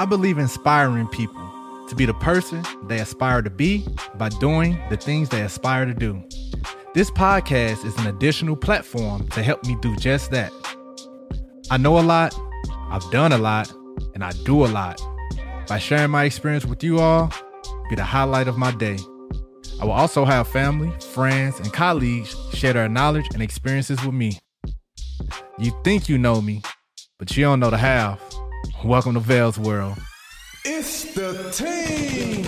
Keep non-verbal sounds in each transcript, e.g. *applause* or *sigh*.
I believe inspiring people to be the person they aspire to be by doing the things they aspire to do. This podcast is an additional platform to help me do just that. I know a lot, I've done a lot, and I do a lot. By sharing my experience with you all, be the highlight of my day. I will also have family, friends, and colleagues share their knowledge and experiences with me. You think you know me, but you don't know the half. Welcome to Vell's World. It's the team.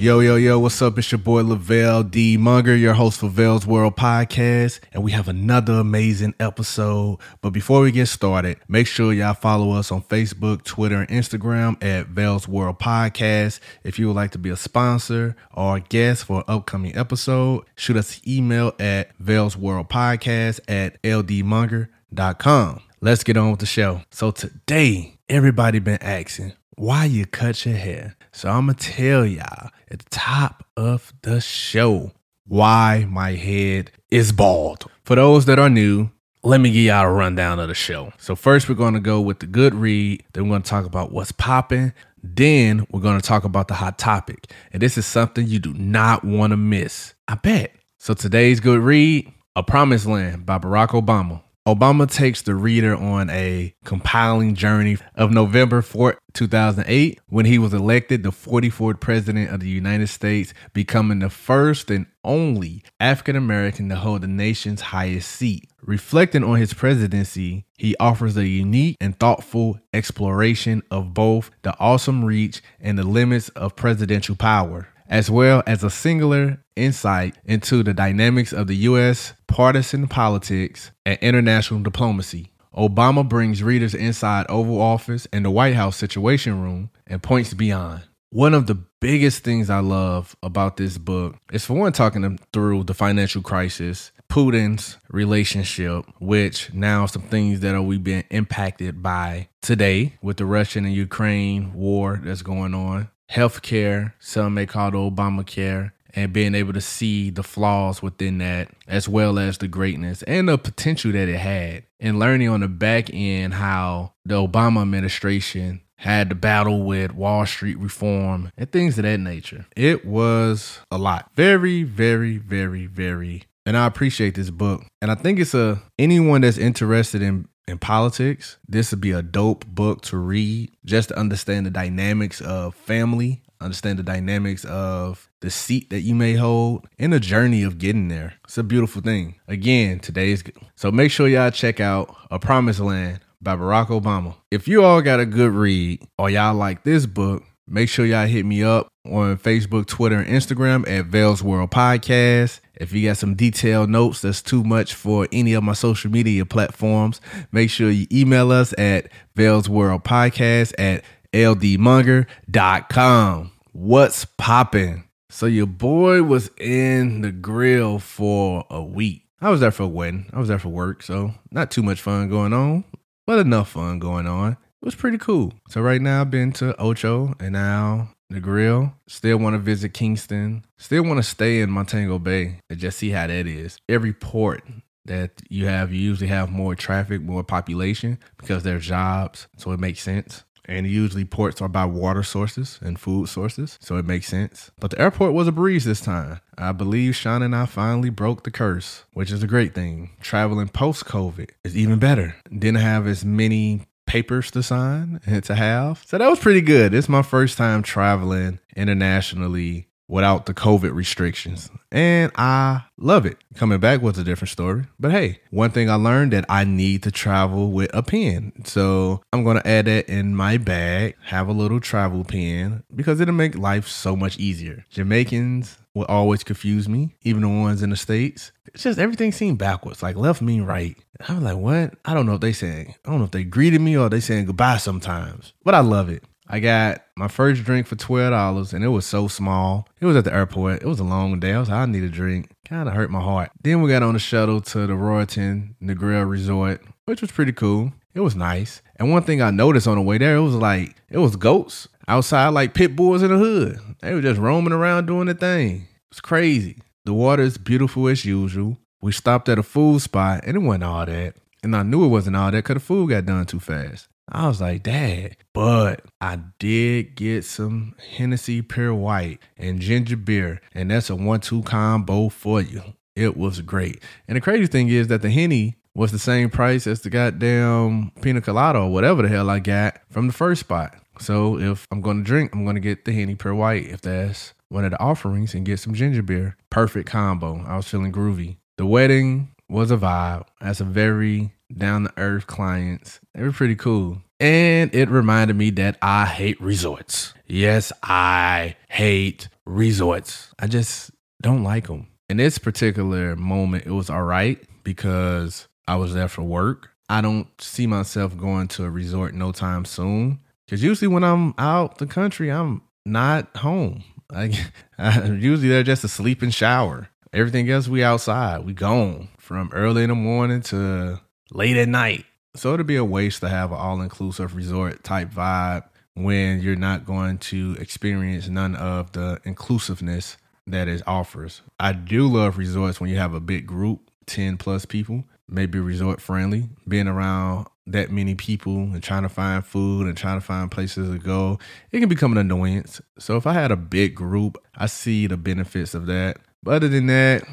Yo, yo, yo, what's up? It's your boy Lavelle D. Monger, your host for Vell's World Podcast, and we have another amazing episode. But before we get started, make sure y'all follow us on Facebook, Twitter, and Instagram at Vell's World Podcast. If you would like to be a sponsor or a guest for an upcoming episode, shoot us an email at Vell's World Podcast at ldmonger.com. Let's get on with the show. So today, everybody been asking why you cut your hair. So I'm gonna tell y'all at the top of the show why my head is bald. For those that are new, let me give y'all a rundown of the show. So first we're gonna go with the good read, then we're gonna talk about what's popping. Then we're gonna talk about the hot topic. And this is something you do not want to miss. I bet. So today's good read, A Promised Land by Barack Obama. Obama takes the reader on a compiling journey of November 4, 2008, when he was elected the 44th president of the United States, becoming the first and only African American to hold the nation's highest seat. Reflecting on his presidency, he offers a unique and thoughtful exploration of both the awesome reach and the limits of presidential power as well as a singular insight into the dynamics of the U.S. partisan politics and international diplomacy. Obama brings readers inside Oval Office and the White House Situation Room and points beyond. One of the biggest things I love about this book is for one, talking them through the financial crisis, Putin's relationship, which now some things that are we being impacted by today with the Russian and Ukraine war that's going on, healthcare, some may call it Obamacare, and being able to see the flaws within that, as well as the greatness and the potential that it had, and learning on the back end how the Obama administration had to battle with Wall Street reform and things of that nature. It was a lot. Very, very, very, very. And I appreciate this book. And I think it's a anyone that's interested in in politics, this would be a dope book to read just to understand the dynamics of family, understand the dynamics of the seat that you may hold, and the journey of getting there. It's a beautiful thing. Again, today's so make sure y'all check out A Promised Land by Barack Obama. If you all got a good read or y'all like this book, make sure y'all hit me up on Facebook, Twitter, and Instagram at Vell's World Podcast. If you got some detailed notes that's too much for any of my social media platforms, make sure you email us at Vell's World Podcast at ldmonger.com. What's popping? So your boy was in Negril for a week. I was there for a wedding. I was there for work, so not too much fun going on, but enough fun going on. It was pretty cool. So right now I've been to Ocho and now Negril. Still want to visit Kingston. Still want to stay in Montego Bay and just see how that is. Every port that you have, you usually have more traffic, more population because there's jobs. So it makes sense. And usually ports are by water sources and food sources. So it makes sense. But the airport was a breeze this time. I believe Sean and I finally broke the curse, which is a great thing. Traveling post COVID is even better. Didn't have as many papers to sign and to have. So that was pretty good. It's my first time traveling internationally without the COVID restrictions. And I love it. Coming back was a different story. But hey, one thing I learned that I need to travel with a pen. So I'm going to add that in my bag, have a little travel pen because it'll make life so much easier. Jamaicans will always confuse me, even the ones in the States. It's just everything seemed backwards, like left mean right. I was like, what? I don't know if they saying, I don't know if they greeted me or they saying goodbye sometimes, but I love it. I got my first drink for twelve dollars, and it was so small. It was at the airport. It was a long day. I was like, I need a drink. Kind of hurt my heart. Then we got on the shuttle to the Royalton Negril Resort, which was pretty cool. It was nice. And one thing I noticed on the way there, it was like it was goats outside, like pit bulls in the hood. They were just roaming around doing their thing. It was crazy. The water is beautiful as usual. We stopped at a food spot, and it wasn't all that. And I knew it wasn't all that because the food got done too fast. I was like, Dad. But I did get some Hennessy Pure White and ginger beer, and that's a one-two combo for you. It was great. And the crazy thing is that the Henny was the same price as the goddamn pina colada or whatever the hell I got from the first spot. So if I'm gonna drink, I'm gonna get the Henny Pure White if that's one of the offerings and get some ginger beer. Perfect combo. I was feeling groovy. The wedding was a vibe. That's a very down to earth clients. They were pretty cool. And it reminded me that I hate resorts. Yes, I hate resorts. I just don't like them. In this particular moment, it was all right because I was there for work. I don't see myself going to a resort no time soon. Because usually when I'm out the country, I'm not home. Like *laughs* I'm usually there just to sleep and shower. Everything else we outside. We gone from early in the morning to late at night. So it'd be a waste to have an all inclusive resort type vibe when you're not going to experience none of the inclusiveness that it offers. I do love resorts when you have a big group, 10 plus people, maybe resort friendly. Being around that many people and trying to find food and trying to find places to go, it can become an annoyance. So if I had a big group, I see the benefits of that. But other than that,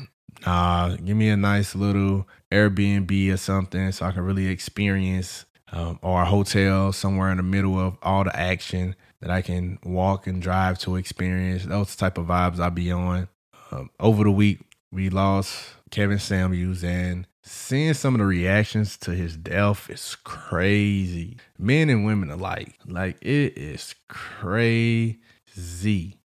nah, give me a nice little Airbnb or something so I can really experience um, or a hotel somewhere in the middle of all the action that I can walk and drive to experience. Those type of vibes I be on. Um, over the week, we lost Kevin Samuels and seeing some of the reactions to his death is crazy. Men and women alike. Like it is crazy.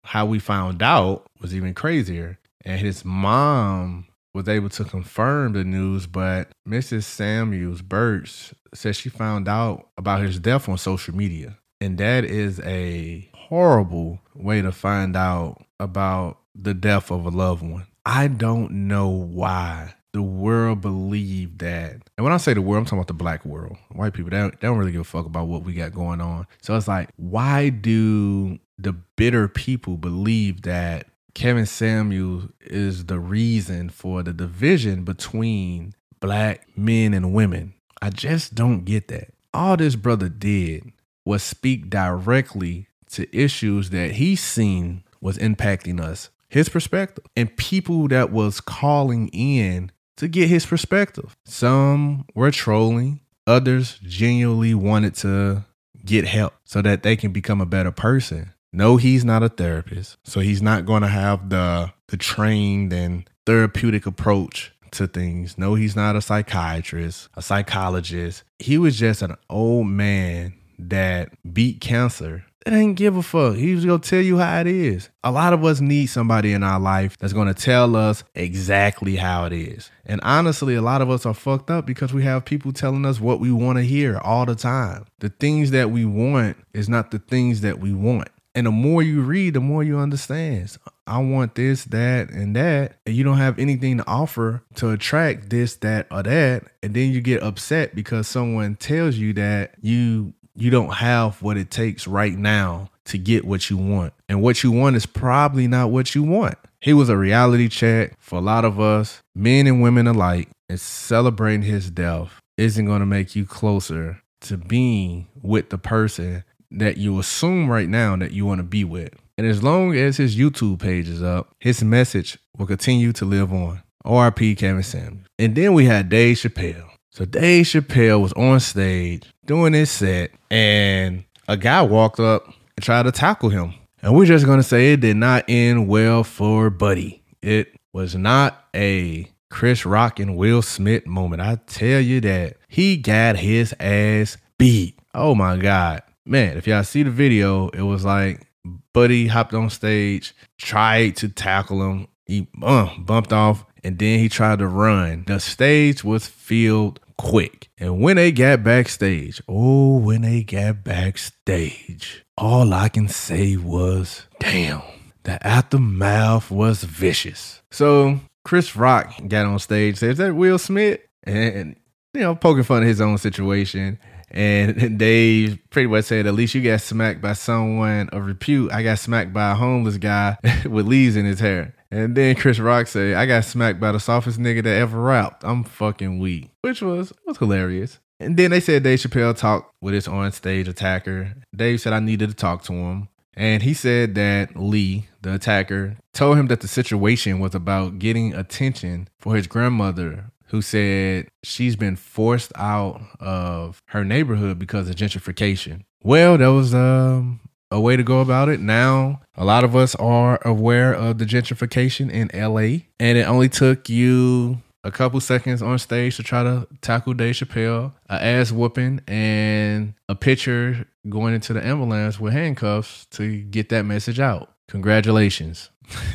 How we found out was even crazier. And his mom was able to confirm the news, but Mrs. Samuels Burch said she found out about his death on social media. And that is a horrible way to find out about the death of a loved one. I don't know why the world believed that. And when I say the world, I'm talking about the black world. White people, they don't, they don't really give a fuck about what we got going on. So it's like, why do the bitter people believe that Kevin Samuel is the reason for the division between black men and women? I just don't get that. All this brother did was speak directly to issues that he seen was impacting us his perspective and people that was calling in to get his perspective. Some were trolling, others genuinely wanted to get help so that they can become a better person. No, he's not a therapist, so he's not going to have the the trained and therapeutic approach to things. No, he's not a psychiatrist, a psychologist. He was just an old man that beat cancer that ain't give a fuck. He was gonna tell you how it is. A lot of us need somebody in our life that's gonna tell us exactly how it is. And honestly, a lot of us are fucked up because we have people telling us what we wanna hear all the time. The things that we want is not the things that we want. And the more you read, the more you understand. I want this, that, and that. And you don't have anything to offer to attract this, that, or that. And then you get upset because someone tells you that you you don't have what it takes right now to get what you want. And what you want is probably not what you want. He was a reality check for a lot of us, men and women alike, and celebrating his death isn't going to make you closer to being with the person that you assume right now that you want to be with. And as long as his YouTube page is up, his message will continue to live on. ORP Kevin Samuels. And then we had Dave Chappelle. So Dave Chappelle was on stage doing his set, and a guy walked up and tried to tackle him. And we're just gonna say it did not end well for Buddy. It was not a Chris Rock and Will Smith moment. I tell you that he got his ass beat. Oh my god, man! If y'all see the video, it was like Buddy hopped on stage, tried to tackle him. He uh, bumped off, and then he tried to run. The stage was filled quick. And when they got backstage, oh, when they got backstage, all I can say was, damn, the aftermath was vicious. So Chris Rock got on stage, says that Will Smith, and you know, poking fun of his own situation. And *laughs* Dave pretty much said, at least you got smacked by someone of repute. I got smacked by a homeless guy *laughs* with leaves in his hair. And then Chris Rock said, I got smacked by the softest nigga that ever rapped. I'm fucking weak. Which was was hilarious. And then they said Dave Chappelle talked with his on stage attacker. Dave said I needed to talk to him. And he said that Lee, the attacker, told him that the situation was about getting attention for his grandmother, who said she's been forced out of her neighborhood because of gentrification. Well, that was um, a way to go about it. Now, a lot of us are aware of the gentrification in LA, and it only took you a couple seconds on stage to try to tackle Dave Chappelle, a ass whooping, and a pitcher going into the ambulance with handcuffs to get that message out. Congratulations. *laughs*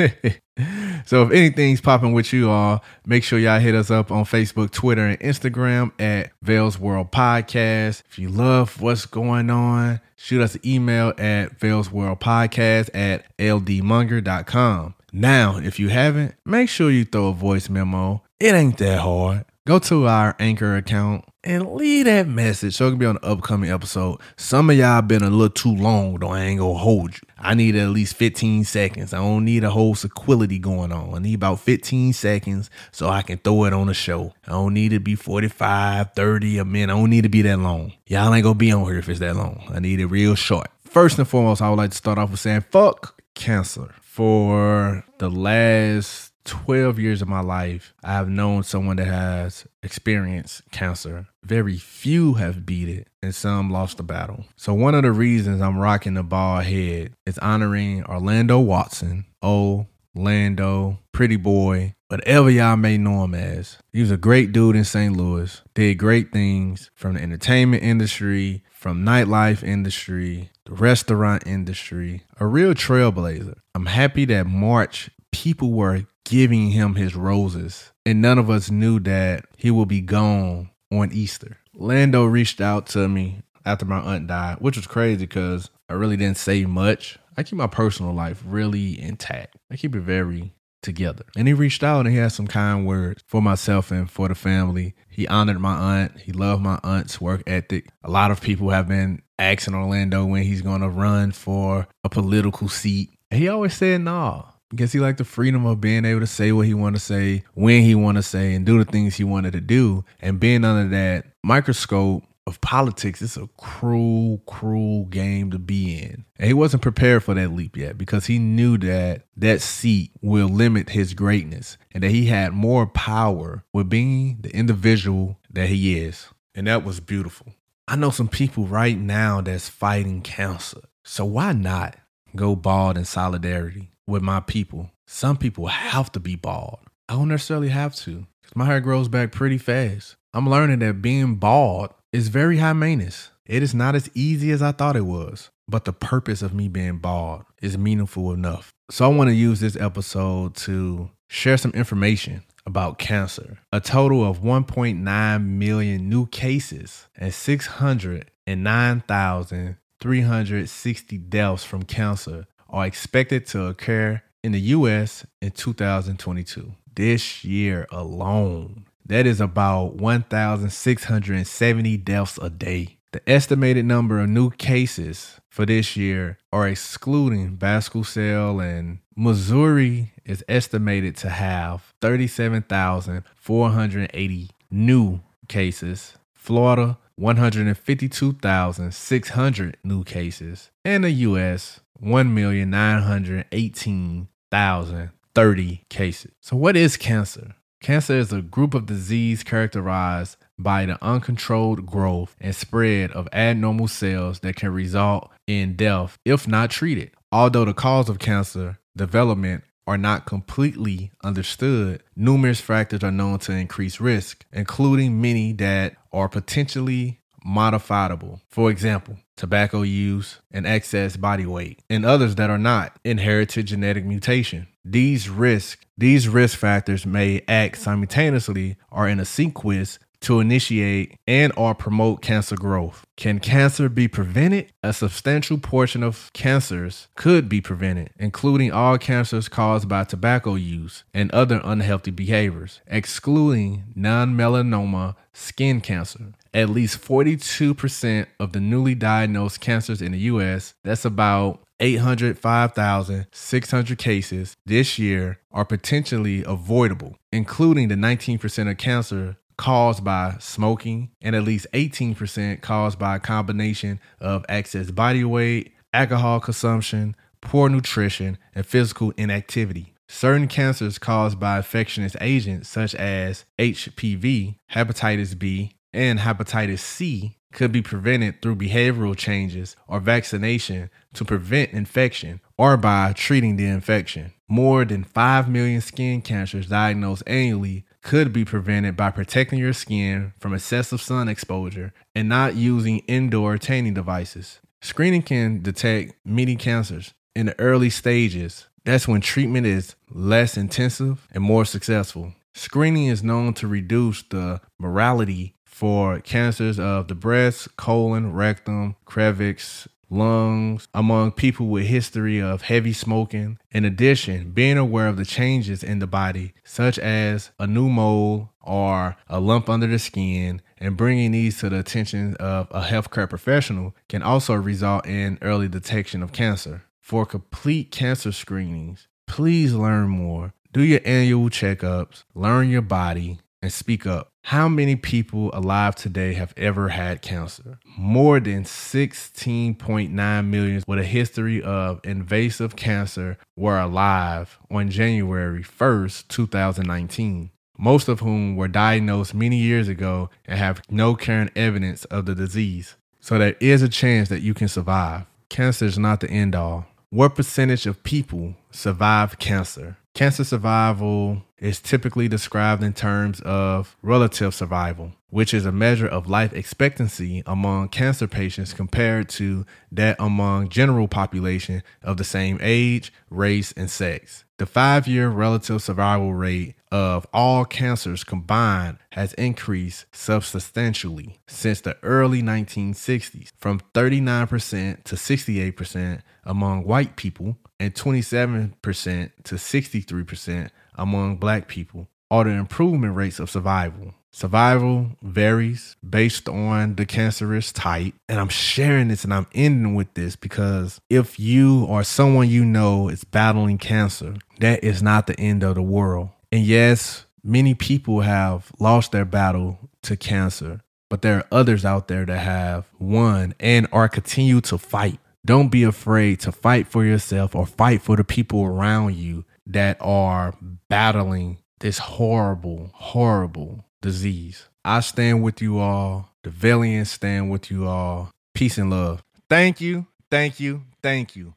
so if anything's popping with you all, make sure y'all hit us up on Facebook, Twitter, and Instagram at Vell's World Podcast. If you love what's going on, shoot us an email at Vell's World Podcast at ldmonger.com. Now, if you haven't, make sure you throw a voice memo. It ain't that hard. Go to our anchor account and leave that message so it can be on the upcoming episode. Some of y'all been a little too long, though. I ain't gonna hold you. I need at least 15 seconds. I don't need a whole sequility going on. I need about 15 seconds so I can throw it on the show. I don't need to be 45, 30, a minute. I don't need to be that long. Y'all ain't gonna be on here if it's that long. I need it real short. First and foremost, I would like to start off with saying fuck cancer. For the last 12 years of my life, I have known someone that has experienced cancer. Very few have beat it, and some lost the battle. So, one of the reasons I'm rocking the bald head is honoring Orlando Watson. Oh, Lando, Pretty Boy, whatever y'all may know him as. He was a great dude in St. Louis, did great things from the entertainment industry, from nightlife industry, the restaurant industry, a real trailblazer. I'm happy that March people were giving him his roses, and none of us knew that he will be gone on Easter. Lando reached out to me after my aunt died, which was crazy because I really didn't say much. I keep my personal life really intact. I keep it very together. And he reached out and he had some kind words for myself and for the family. He honored my aunt. He loved my aunt's work ethic. A lot of people have been asking Orlando when he's going to run for a political seat. And he always said, nah. Because he liked the freedom of being able to say what he wanted to say, when he wanted to say, and do the things he wanted to do. And being under that microscope of politics, it's a cruel, cruel game to be in. And he wasn't prepared for that leap yet because he knew that that seat will limit his greatness and that he had more power with being the individual that he is. And that was beautiful. I know some people right now that's fighting cancer. So why not go bald in solidarity with my people? Some people have to be bald. I don't necessarily have to because my hair grows back pretty fast. I'm learning that being bald is very high maintenance. It is not as easy as I thought it was, but the purpose of me being bald is meaningful enough. So I want to use this episode to share some information about cancer. A total of 1.9 million new cases and 609,360 deaths from cancer are expected to occur in the US in 2022. This year alone. That is about 1,670 deaths a day. The estimated number of new cases for this year are excluding basal cell and Missouri is estimated to have 37,480 new cases. Florida 152,600 new cases. And the US 1,918,030 cases. So what is cancer? Cancer is a group of disease characterized by the uncontrolled growth and spread of abnormal cells that can result in death if not treated. Although the cause of cancer development are not completely understood, numerous factors are known to increase risk, including many that are potentially modifiable. For example, tobacco use and excess body weight, and others that are not inherited genetic mutation. These risk these risk factors may act simultaneously or in a sequence to initiate and or promote cancer growth. Can cancer be prevented? A substantial portion of cancers could be prevented, including all cancers caused by tobacco use and other unhealthy behaviors, excluding non-melanoma skin cancer. At least 42% of the newly diagnosed cancers in the US, that's about 805,600 cases this year are potentially avoidable, including the 19% of cancer caused by smoking and at least 18% caused by a combination of excess body weight, alcohol consumption, poor nutrition, and physical inactivity. Certain cancers caused by infectious agents such as HPV, hepatitis B, and hepatitis C could be prevented through behavioral changes or vaccination to prevent infection or by treating the infection. More than 5 million skin cancers diagnosed annually could be prevented by protecting your skin from excessive sun exposure and not using indoor tanning devices. Screening can detect many cancers in the early stages. That's when treatment is less intensive and more successful. Screening is known to reduce the mortality for cancers of the breast, colon, rectum, cervix, lungs among people with history of heavy smoking. In addition, being aware of the changes in the body, such as a new mole or a lump under the skin, and bringing these to the attention of a healthcare professional can also result in early detection of cancer. For complete cancer screenings, please learn more. Do your annual checkups, learn your body, and speak up. How many people alive today have ever had cancer? More than 16.9 million with a history of invasive cancer were alive on January 1st, 2019, most of whom were diagnosed many years ago and have no current evidence of the disease. So there is a chance that you can survive. Cancer is not the end all. What percentage of people survive cancer? Cancer survival is typically described in terms of relative survival, which is a measure of life expectancy among cancer patients compared to that among general population of the same age, race, and sex. The 5-year relative survival rate of all cancers combined has increased substantially since the early 1960s from 39% to 68% among white people and 27% to 63% among black people are the improvement rates of survival. Survival varies based on the cancerous type. And I'm sharing this and I'm ending with this because if you or someone you know is battling cancer, that is not the end of the world. And yes, many people have lost their battle to cancer, but there are others out there that have won and are continue to fight. Don't be afraid to fight for yourself or fight for the people around you that are battling this horrible, horrible disease. I stand with you all. The Valiants stand with you all. Peace and love. Thank you, thank you, thank you.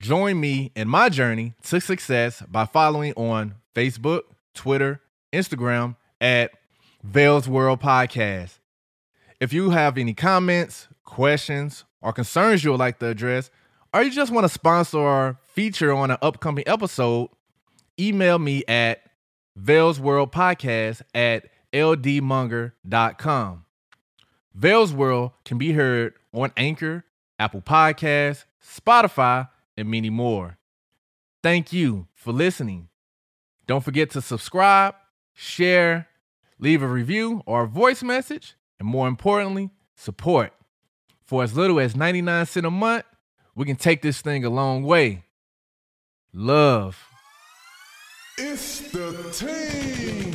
Join me in my journey to success by following on Facebook, Twitter, Instagram at Vell's World Podcast. If you have any comments, questions, or concerns you would like to address, or you just want to sponsor or feature on an upcoming episode, email me at Vell's World Podcast at ldmonger.com. Vell's World can be heard on Anchor, Apple Podcasts, Spotify, and many more. Thank you for listening. Don't forget to subscribe, share, leave a review or a voice message, and more importantly, support. For as little as 99 cents a month, we can take this thing a long way. Love. It's the team.